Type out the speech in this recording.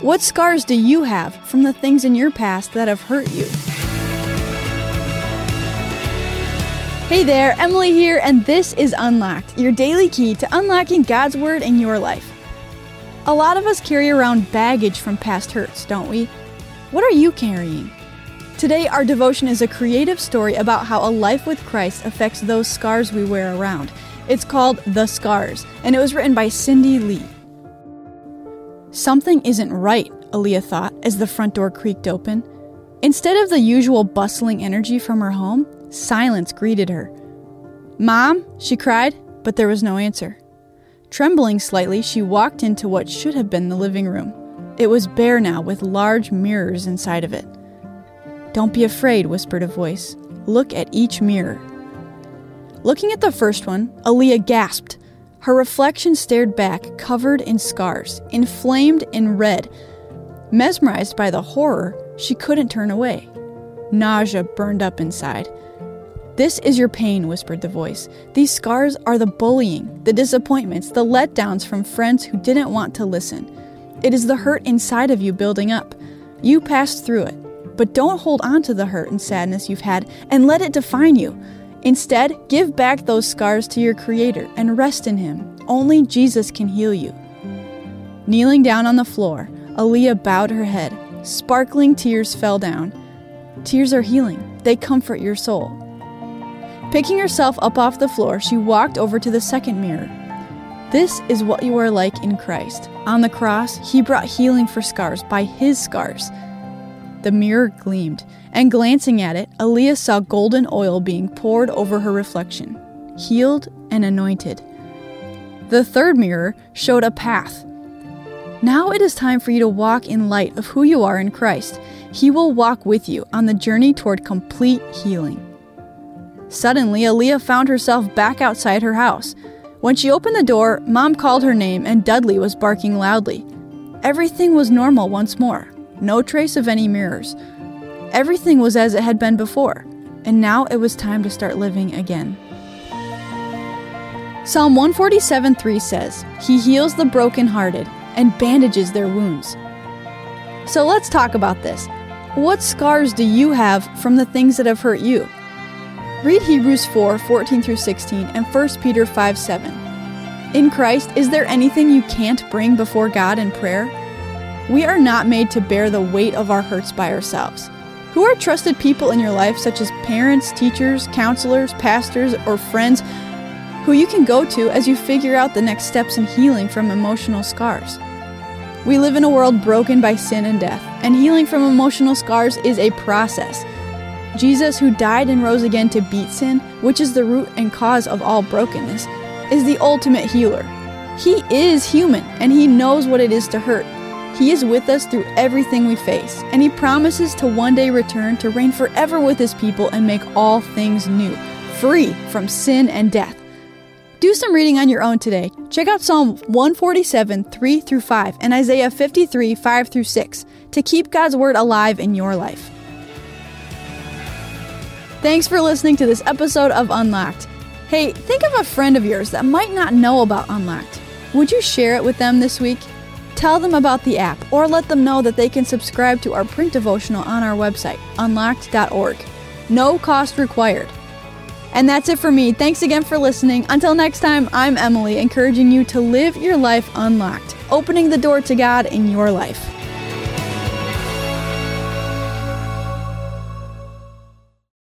What scars do you have from the things in your past that have hurt you? Hey there, Emily here, and this is Unlocked, your daily key to unlocking God's Word in your life. A lot of us carry around baggage from past hurts, don't we? What are you carrying? Today, our devotion is a creative story about how a life with Christ affects those scars we wear around. It's called The Scars, and it was written by Cindy Lee. Something isn't right, Aaliyah thought as the front door creaked open. Instead of the usual bustling energy from her home, Silence greeted her. Mom, she cried, but there was no answer. Trembling slightly, she walked into what should have been the living room. It was bare now, with large mirrors inside of it. Don't be afraid, whispered a voice. Look at each mirror. Looking at the first one, Aaliyah gasped. Her reflection stared back, covered in scars, inflamed in red. Mesmerized by the horror, she couldn't turn away. Nausea burned up inside. This is your pain, whispered the voice. These scars are the bullying, the disappointments, the letdowns from friends who didn't want to listen. It is the hurt inside of you building up. You passed through it, but don't hold on to the hurt and sadness you've had and let it define you. Instead, give back those scars to your Creator and rest in Him. Only Jesus can heal you. Kneeling down on the floor, Aaliyah bowed her head. Sparkling tears fell down. Tears are healing, they comfort your soul. Picking herself up off the floor, she walked over to the second mirror. This is what you are like in Christ. On the cross, He brought healing for scars by His scars. The mirror gleamed, and glancing at it, Aaliyah saw golden oil being poured over her reflection, healed and anointed. The third mirror showed a path. Now it is time for you to walk in light of who you are in Christ. He will walk with you on the journey toward complete healing. Suddenly, Aaliyah found herself back outside her house. When she opened the door, Mom called her name and Dudley was barking loudly. Everything was normal once more. No trace of any mirrors. Everything was as it had been before, and now it was time to start living again. Psalm 147 3 says, He heals the brokenhearted and bandages their wounds. So let's talk about this. What scars do you have from the things that have hurt you? Read Hebrews 4 14 through 16 and 1 Peter 5 7. In Christ, is there anything you can't bring before God in prayer? We are not made to bear the weight of our hurts by ourselves. Who are trusted people in your life, such as parents, teachers, counselors, pastors, or friends, who you can go to as you figure out the next steps in healing from emotional scars? We live in a world broken by sin and death, and healing from emotional scars is a process. Jesus, who died and rose again to beat sin, which is the root and cause of all brokenness, is the ultimate healer. He is human and he knows what it is to hurt. He is with us through everything we face, and he promises to one day return to reign forever with his people and make all things new, free from sin and death. Do some reading on your own today. Check out Psalm 147, 3 through 5, and Isaiah 53, 5 through 6 to keep God's word alive in your life. Thanks for listening to this episode of Unlocked. Hey, think of a friend of yours that might not know about Unlocked. Would you share it with them this week? Tell them about the app or let them know that they can subscribe to our print devotional on our website, unlocked.org. No cost required. And that's it for me. Thanks again for listening. Until next time, I'm Emily, encouraging you to live your life unlocked, opening the door to God in your life.